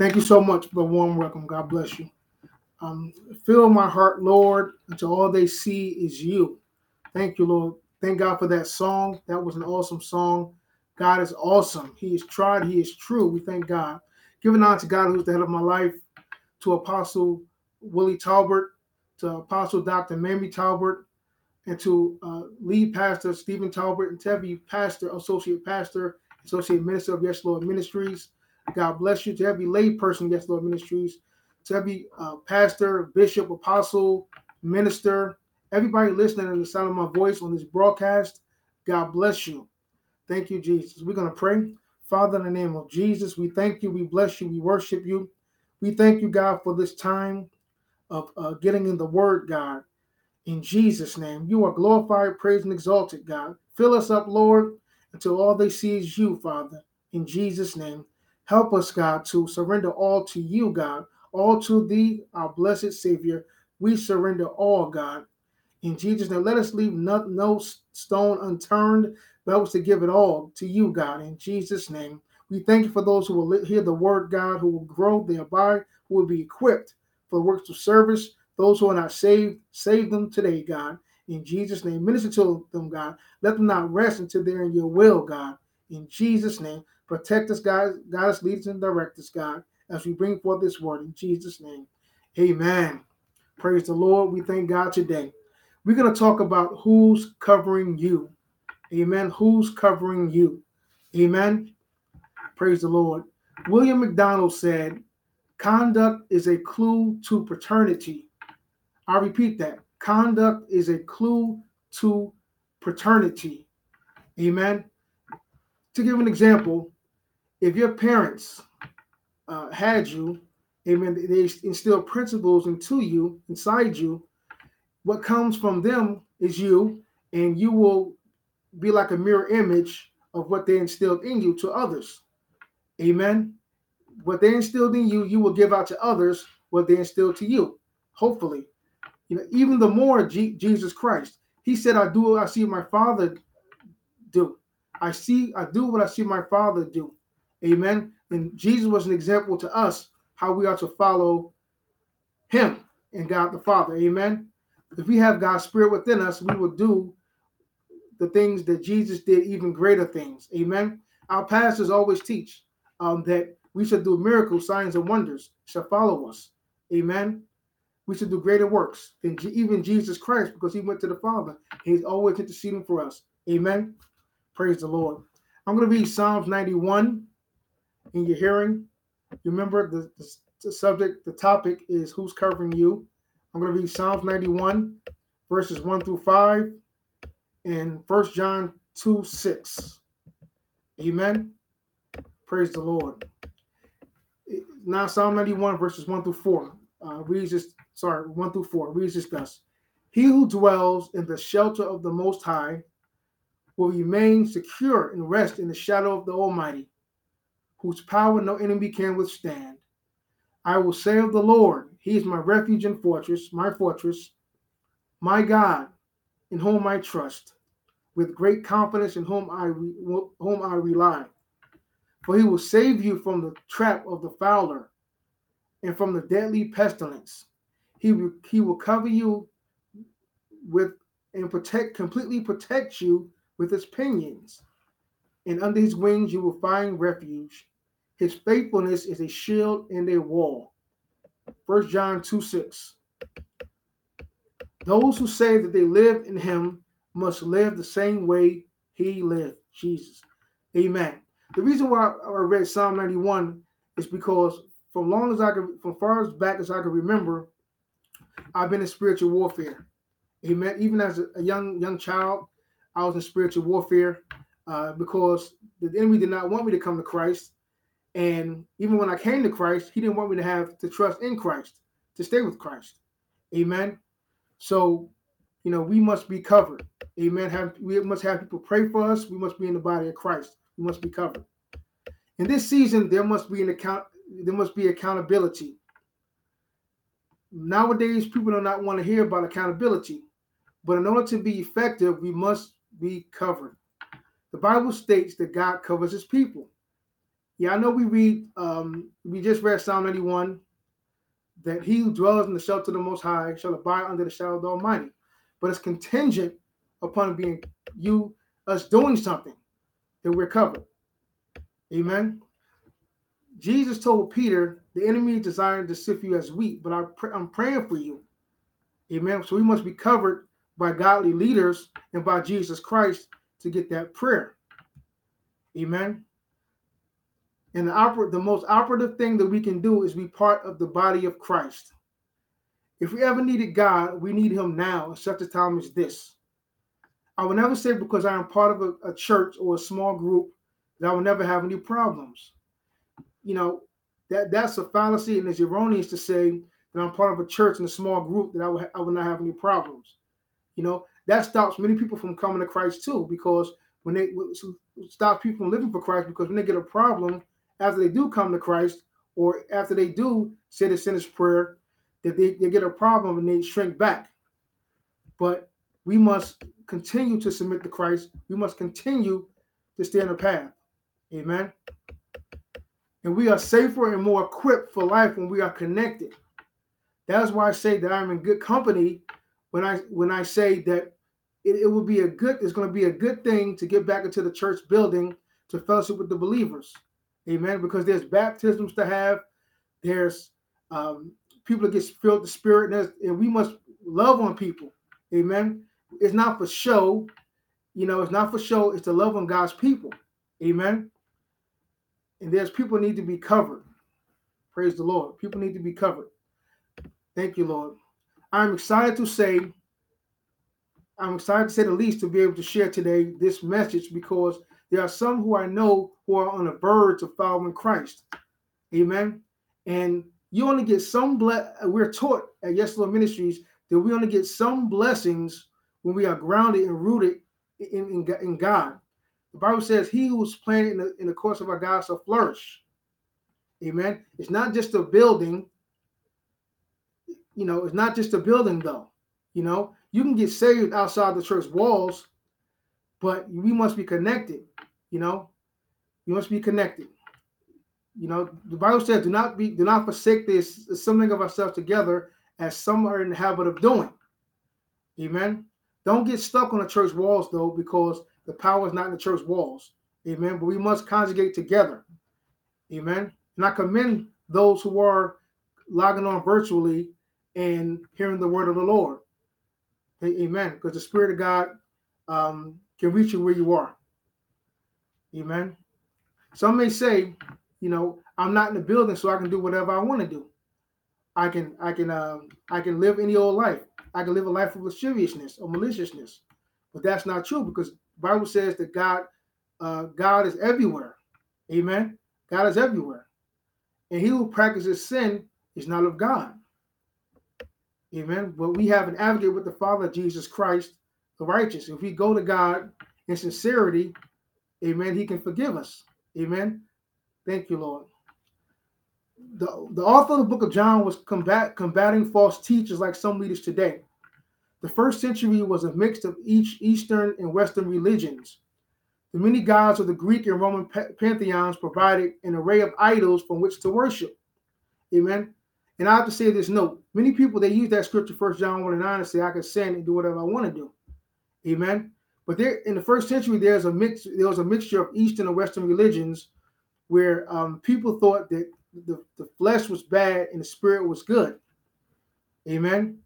Thank you so much for the warm welcome. God bless you. Um, fill my heart, Lord, until all they see is you. Thank you, Lord. Thank God for that song. That was an awesome song. God is awesome. He is tried. He is true. We thank God. Giving on to God, who's the head of my life, to Apostle Willie Talbert, to Apostle Dr. Mamie Talbert, and to uh, lead pastor Stephen Talbert, and every pastor, associate pastor, associate minister of Yes Lord Ministries. God bless you. To every lay person, Yes Lord Ministries, to every uh, pastor, bishop, apostle, minister, everybody listening in the sound of my voice on this broadcast, God bless you. Thank you, Jesus. We're going to pray. Father, in the name of Jesus, we thank you, we bless you, we worship you. We thank you, God, for this time of uh, getting in the word, God. In Jesus' name, you are glorified, praised, and exalted, God. Fill us up, Lord, until all they see is you, Father. In Jesus' name, help us, God, to surrender all to you, God, all to thee, our blessed Savior. We surrender all, God. In Jesus' name, let us leave no, no stone unturned, but help us to give it all to you, God. In Jesus' name, we thank you for those who will hear the word, God, who will grow thereby, who will be equipped for the works of service. Those who are not saved, save them today, God. In Jesus' name, minister to them, God. Let them not rest until they're in your will, God. In Jesus' name, protect us, God. God us, lead us, and direct us, God, as we bring forth this word. In Jesus' name, amen. Praise the Lord. We thank God today. We're going to talk about who's covering you. Amen. Who's covering you? Amen. Praise the Lord. William McDonald said, Conduct is a clue to paternity. I repeat that. Conduct is a clue to paternity. Amen. To give an example, if your parents uh, had you, amen, they instill principles into you, inside you, what comes from them is you, and you will be like a mirror image of what they instilled in you to others. Amen. What they instilled in you, you will give out to others what they instilled to you. Hopefully, you know, even the more G- Jesus Christ. He said, "I do what I see my Father do. I see, I do what I see my Father do." Amen. And Jesus was an example to us how we are to follow Him and God the Father. Amen. If we have God's Spirit within us, we will do the things that Jesus did, even greater things. Amen. Our pastors always teach um, that we should do miracles, signs, and wonders shall follow us. Amen. We should do greater works than even Jesus Christ because he went to the Father. He's always interceding for us. Amen. Praise the Lord. I'm going to read Psalms 91 in your hearing. Remember the, the, the subject, the topic is who's covering you. I'm going to read Psalms 91, verses 1 through 5, and First John 2 6. Amen. Praise the Lord. Now, Psalm 91, verses 1 through 4. Uh, reads this, sorry, 1 through 4. Reads this thus He who dwells in the shelter of the Most High will remain secure and rest in the shadow of the Almighty, whose power no enemy can withstand. I will say of the Lord, He is my refuge and fortress, my fortress, my God, in whom I trust, with great confidence in whom I re, whom I rely. For He will save you from the trap of the fowler and from the deadly pestilence. He will, he will cover you with and protect completely protect you with his pinions, and under his wings you will find refuge. His faithfulness is a shield and a wall. First John 2 6. Those who say that they live in him must live the same way he lived, Jesus. Amen. The reason why I read Psalm 91 is because from long as I can, from far as back as I can remember, I've been in spiritual warfare. Amen. Even as a, a young young child, I was in spiritual warfare uh, because the enemy did not want me to come to Christ. And even when I came to Christ, he didn't want me to have to trust in Christ, to stay with Christ. Amen. So, you know, we must be covered. Amen. Have we must have people pray for us. We must be in the body of Christ. We must be covered. In this season, there must be an account, there must be accountability. Nowadays, people do not want to hear about accountability. But in order to be effective, we must be covered. The Bible states that God covers his people. Yeah, I know we read, um, we just read Psalm 91 that he who dwells in the shelter of the Most High shall abide under the shadow of the Almighty. But it's contingent upon being you, us doing something that we're covered. Amen. Jesus told Peter, the enemy is desiring to sift you as wheat, but I am praying for you. Amen. So we must be covered by godly leaders and by Jesus Christ to get that prayer. Amen. And the oper- the most operative thing that we can do is be part of the body of Christ. If we ever needed God, we need him now in such a time as this. I will never say because I am part of a, a church or a small group that I will never have any problems. You know, that that's a fallacy and it's erroneous to say that I'm part of a church and a small group that I will, I will not have any problems. You know, that stops many people from coming to Christ too, because when they stop people from living for Christ, because when they get a problem after they do come to Christ, or after they do say the sinner's prayer, that they, they get a problem and they shrink back. But we must continue to submit to Christ. We must continue to stay on the path. Amen. And we are safer and more equipped for life when we are connected. That's why I say that I'm in good company when I when I say that it, it will be a good, it's going to be a good thing to get back into the church building to fellowship with the believers. Amen. Because there's baptisms to have, there's um, people that get filled with the spirit, and, and we must love on people. Amen. It's not for show, you know, it's not for show, it's to love on God's people. Amen. And there's people need to be covered. Praise the Lord. People need to be covered. Thank you, Lord. I'm excited to say, I'm excited to say the least to be able to share today this message because there are some who I know who are on the verge of following Christ. Amen. And you only get some ble- we're taught at Yes Lord Ministries that we only get some blessings when we are grounded and rooted in, in, in God. The Bible says, He who's planted in the, in the course of our God shall flourish. Amen. It's not just a building. You know, it's not just a building, though. You know, you can get saved outside the church walls, but we must be connected. You know, you must be connected. You know, the Bible says, "Do not be, do not forsake this assembling of ourselves together, as some are in the habit of doing." Amen. Don't get stuck on the church walls, though, because the power is not in the church walls. Amen. But we must conjugate together. Amen. And I commend those who are logging on virtually and hearing the word of the Lord. Amen. Because the Spirit of God um, can reach you where you are. Amen. Some may say, you know, I'm not in the building, so I can do whatever I want to do. I can, I can, um, I can live any old life. I can live a life of lasciviousness or maliciousness, but that's not true because Bible says that God, uh, God is everywhere. Amen. God is everywhere, and he who practices sin is not of God. Amen. But we have an advocate with the Father, Jesus Christ, the righteous. If we go to God in sincerity, Amen, He can forgive us. Amen. Thank you, Lord. The, the author of the book of John was combat, combating false teachers like some leaders today. The first century was a mix of each Eastern and Western religions. The many gods of the Greek and Roman pantheons provided an array of idols from which to worship. Amen. And I have to say this note: many people they use that scripture, First John one and nine, and say I can sin and do whatever I want to do. Amen. But there, in the first century, there's a mix. There was a mixture of Eastern and Western religions, where um, people thought that the, the flesh was bad and the spirit was good. Amen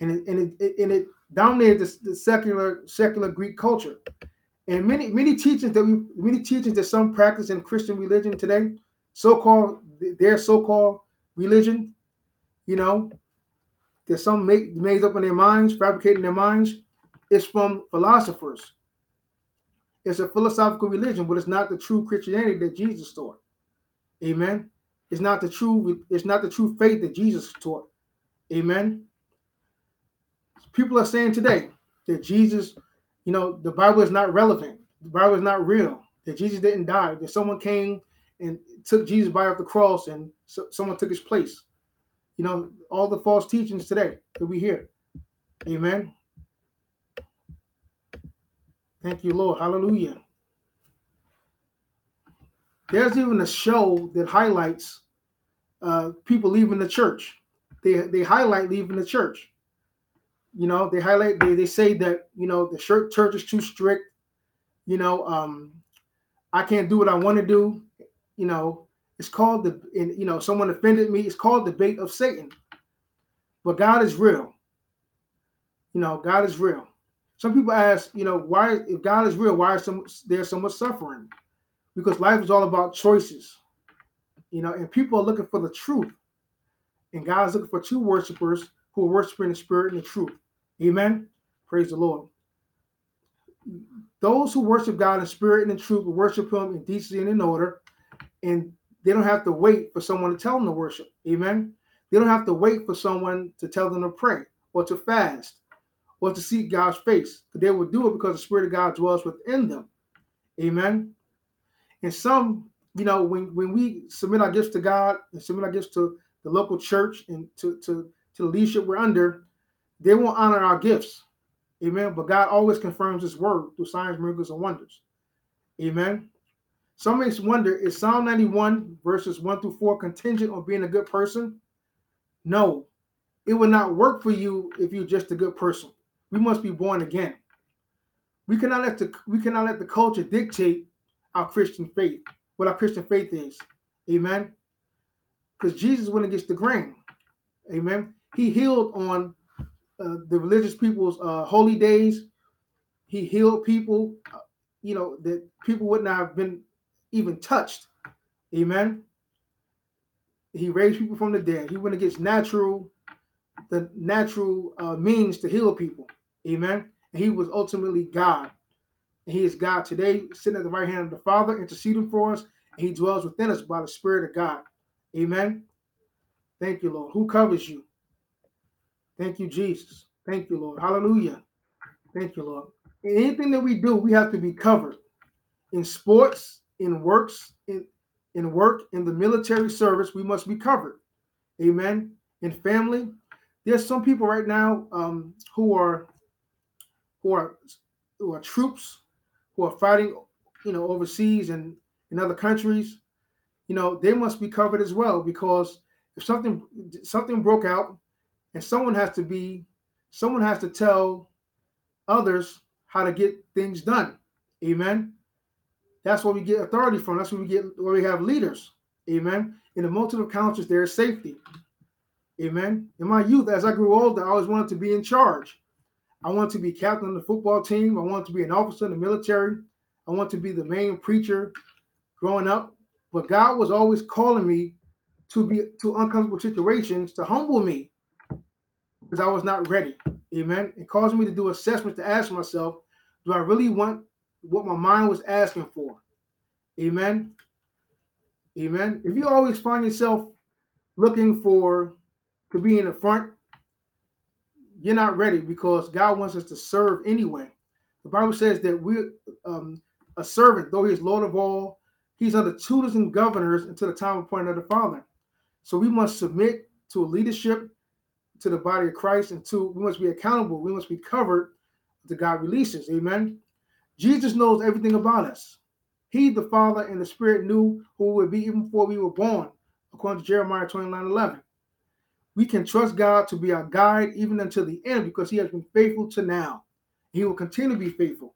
and it, and it, and it dominated the, the secular secular Greek culture. And many many teachings that we many teachings that some practice in Christian religion today, so-called their so-called religion, you know, that some make made up in their minds, fabricating their minds, is from philosophers. It's a philosophical religion, but it's not the true Christianity that Jesus taught. Amen. It's not the true, it's not the true faith that Jesus taught. Amen people are saying today that Jesus, you know, the Bible is not relevant. The Bible is not real. That Jesus didn't die. That someone came and took Jesus by off the cross and so, someone took his place. You know, all the false teachings today that we hear. Amen. Thank you, Lord. Hallelujah. There's even a show that highlights uh, people leaving the church. They they highlight leaving the church. You know, they highlight they, they say that you know the church is too strict. You know, um, I can't do what I want to do. You know, it's called the and you know someone offended me. It's called the bait of Satan. But God is real. You know, God is real. Some people ask, you know, why if God is real, why is some there so much suffering? Because life is all about choices. You know, and people are looking for the truth. And God is looking for true worshipers who are worshiping the spirit and the truth. Amen. Praise the Lord. Those who worship God in spirit and in truth will worship him in decency and in order. And they don't have to wait for someone to tell them to worship. Amen. They don't have to wait for someone to tell them to pray or to fast or to seek God's face. They will do it because the Spirit of God dwells within them. Amen. And some, you know, when, when we submit our gifts to God and submit our gifts to the local church and to, to, to the leadership we're under, they won't honor our gifts. Amen. But God always confirms his word through signs, miracles, and wonders. Amen. Some may wonder, is Psalm 91 verses 1 through 4 contingent on being a good person? No, it would not work for you if you're just a good person. We must be born again. We cannot let the we cannot let the culture dictate our Christian faith, what our Christian faith is. Amen. Because Jesus went against the grain. Amen. He healed on uh, the religious people's uh, holy days. He healed people, uh, you know, that people would not have been even touched. Amen. He raised people from the dead. He went against natural, the natural uh, means to heal people. Amen. And he was ultimately God. And he is God today, sitting at the right hand of the Father, interceding for us. And he dwells within us by the Spirit of God. Amen. Thank you, Lord. Who covers you? Thank you, Jesus. Thank you, Lord. Hallelujah. Thank you, Lord. In anything that we do, we have to be covered. In sports, in works, in in work, in the military service, we must be covered. Amen. In family, there's some people right now um, who are who are who are troops who are fighting, you know, overseas and in other countries. You know, they must be covered as well because if something something broke out, and someone has to be someone has to tell others how to get things done. Amen. That's where we get authority from. That's where we get where we have leaders. Amen. In the multitude of councils, there is safety. Amen. In my youth, as I grew older, I always wanted to be in charge. I wanted to be captain of the football team. I wanted to be an officer in the military. I want to be the main preacher growing up. But God was always calling me to be to uncomfortable situations to humble me because I was not ready. Amen. It caused me to do assessments to ask myself, do I really want what my mind was asking for. Amen. Amen. If you always find yourself looking for to be in the front, you're not ready because God wants us to serve anyway. The Bible says that we're um, a servant, though He's Lord of all, He's under tutors and governors until the time appointed of the Father. So we must submit to a leadership, to the body of Christ, and to we must be accountable. We must be covered to God releases. Amen. Jesus knows everything about us. He, the Father, and the Spirit knew who we would be even before we were born, according to Jeremiah 29 11. We can trust God to be our guide even until the end because He has been faithful to now. He will continue to be faithful.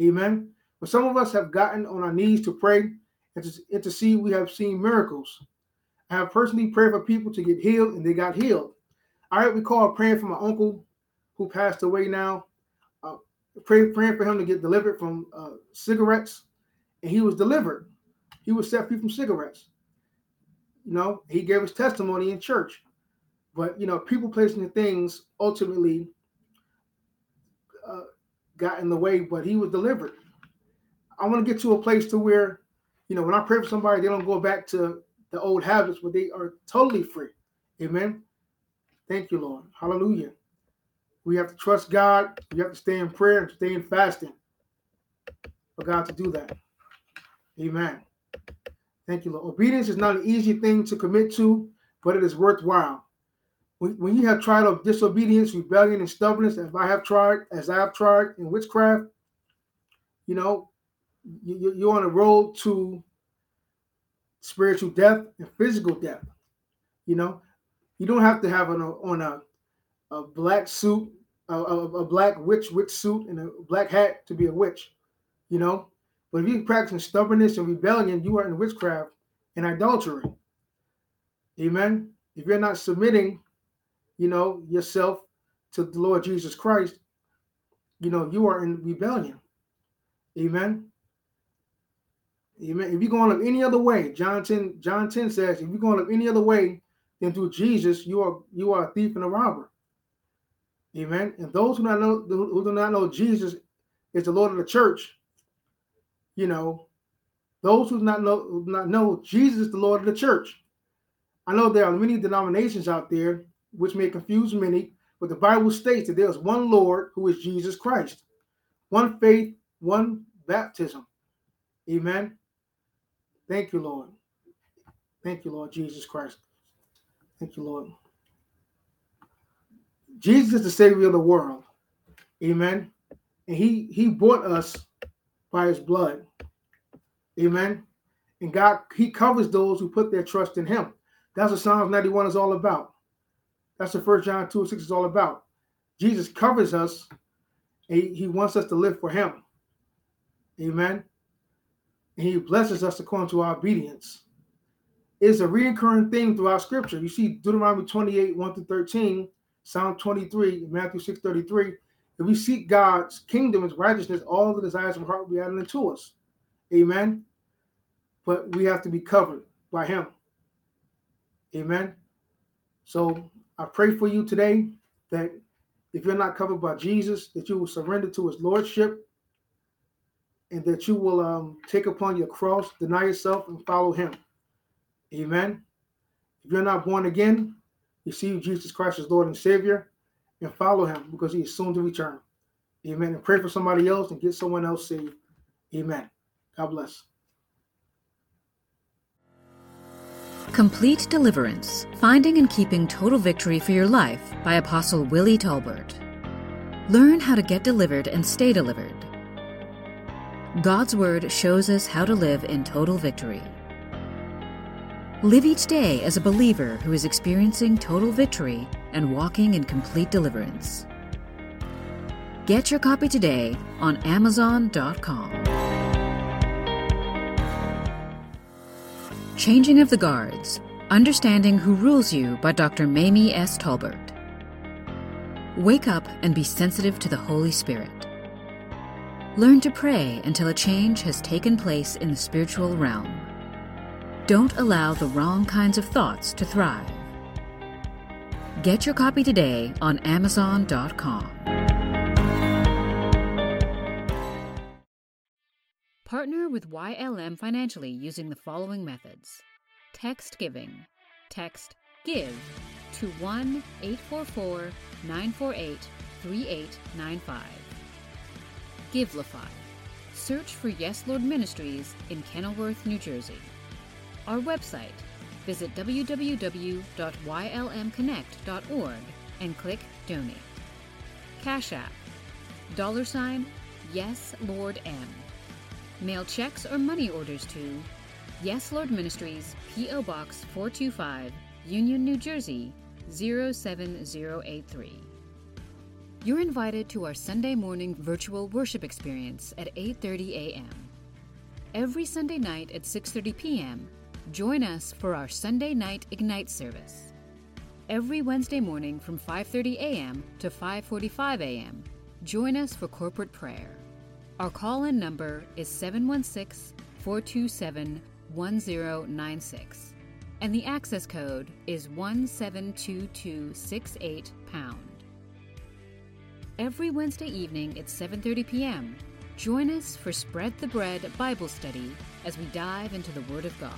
Amen. But some of us have gotten on our knees to pray and to see We have seen miracles. I have personally prayed for people to get healed and they got healed. I recall praying for my uncle who passed away now pray, praying for him to get delivered from uh, cigarettes, and he was delivered. He was set free from cigarettes. You know, he gave his testimony in church. But you know, people placing things ultimately uh, got in the way, but he was delivered. I want to get to a place to where, you know, when I pray for somebody, they don't go back to the old habits, but they are totally free. Amen. Thank you, Lord. Hallelujah. We have to trust God. We have to stay in prayer and stay in fasting for God to do that. Amen. Thank you, Lord. Obedience is not an easy thing to commit to, but it is worthwhile. When, you have tried of disobedience, rebellion, and stubbornness, as I have tried, as I have tried in witchcraft, you know, you, you're on a road to spiritual death and physical death. You know, you don't have to have an, on a, a black suit, a, a, a black witch witch suit, and a black hat to be a witch. You know, but if you're practicing stubbornness and rebellion, you are in witchcraft and idolatry. Amen. If you're not submitting, you know, yourself to the Lord Jesus Christ, you know, you are in rebellion. Amen. Amen. If you're going up any other way, John 10, John 10 says, if you're going up any other way than through Jesus, you are you are a thief and a robber. Amen. And those who not know who do not know Jesus is the Lord of the church, you know, those who do not know not know Jesus is the Lord of the church. I know there are many denominations out there which may confuse many, but the Bible states that there is one Lord who is Jesus Christ, one faith, one baptism. Amen. Thank you, Lord. Thank you, Lord Jesus Christ. Thank you, Lord. Jesus is the Savior of the world. Amen. And He He bought us by His blood. Amen. And God, He covers those who put their trust in Him. That's what Psalms 91 is all about. That's what First John 2 6 is all about. Jesus covers us, and he, he wants us to live for Him. Amen and he blesses us according to our obedience. It's a recurring theme throughout scripture. You see Deuteronomy 28, 1 through 13, Psalm 23, Matthew 6, 33. If we seek God's kingdom, his righteousness, all the desires of our heart will be added unto us. Amen. But we have to be covered by him. Amen. So I pray for you today that if you're not covered by Jesus, that you will surrender to his lordship and that you will um, take upon your cross, deny yourself, and follow him. Amen. If you're not born again, receive Jesus Christ as Lord and Savior and follow him because he is soon to return. Amen. And pray for somebody else and get someone else saved. Amen. God bless. Complete Deliverance Finding and Keeping Total Victory for Your Life by Apostle Willie Talbert. Learn how to get delivered and stay delivered God's Word shows us how to live in total victory. Live each day as a believer who is experiencing total victory and walking in complete deliverance. Get your copy today on Amazon.com. Changing of the Guards Understanding Who Rules You by Dr. Mamie S. Talbert. Wake up and be sensitive to the Holy Spirit. Learn to pray until a change has taken place in the spiritual realm. Don't allow the wrong kinds of thoughts to thrive. Get your copy today on Amazon.com. Partner with YLM financially using the following methods text giving. Text GIVE to 1 844 948 3895. Givelify. Search for Yes Lord Ministries in Kenilworth, New Jersey. Our website, visit www.ylmconnect.org and click Donate. Cash App, dollar sign, Yes Lord M. Mail checks or money orders to Yes Lord Ministries, P.O. Box 425, Union, New Jersey 07083. You're invited to our Sunday morning virtual worship experience at 8:30 a.m. Every Sunday night at 6:30 p.m., join us for our Sunday night Ignite service. Every Wednesday morning from 5:30 a.m. to 5:45 a.m., join us for corporate prayer. Our call-in number is 716-427-1096, and the access code is 172268 pound every Wednesday evening at 7:30 p.m. Join us for Spread the Bread Bible study as we dive into the Word of God.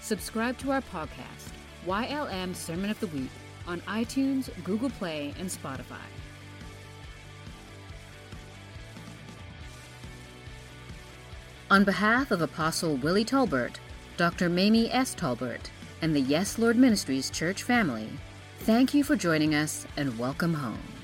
Subscribe to our podcast, YLM Sermon of the Week, on iTunes, Google Play, and Spotify. On behalf of Apostle Willie Talbert, Dr. Mamie S. Talbert, and the Yes Lord Ministries church family, thank you for joining us and welcome home.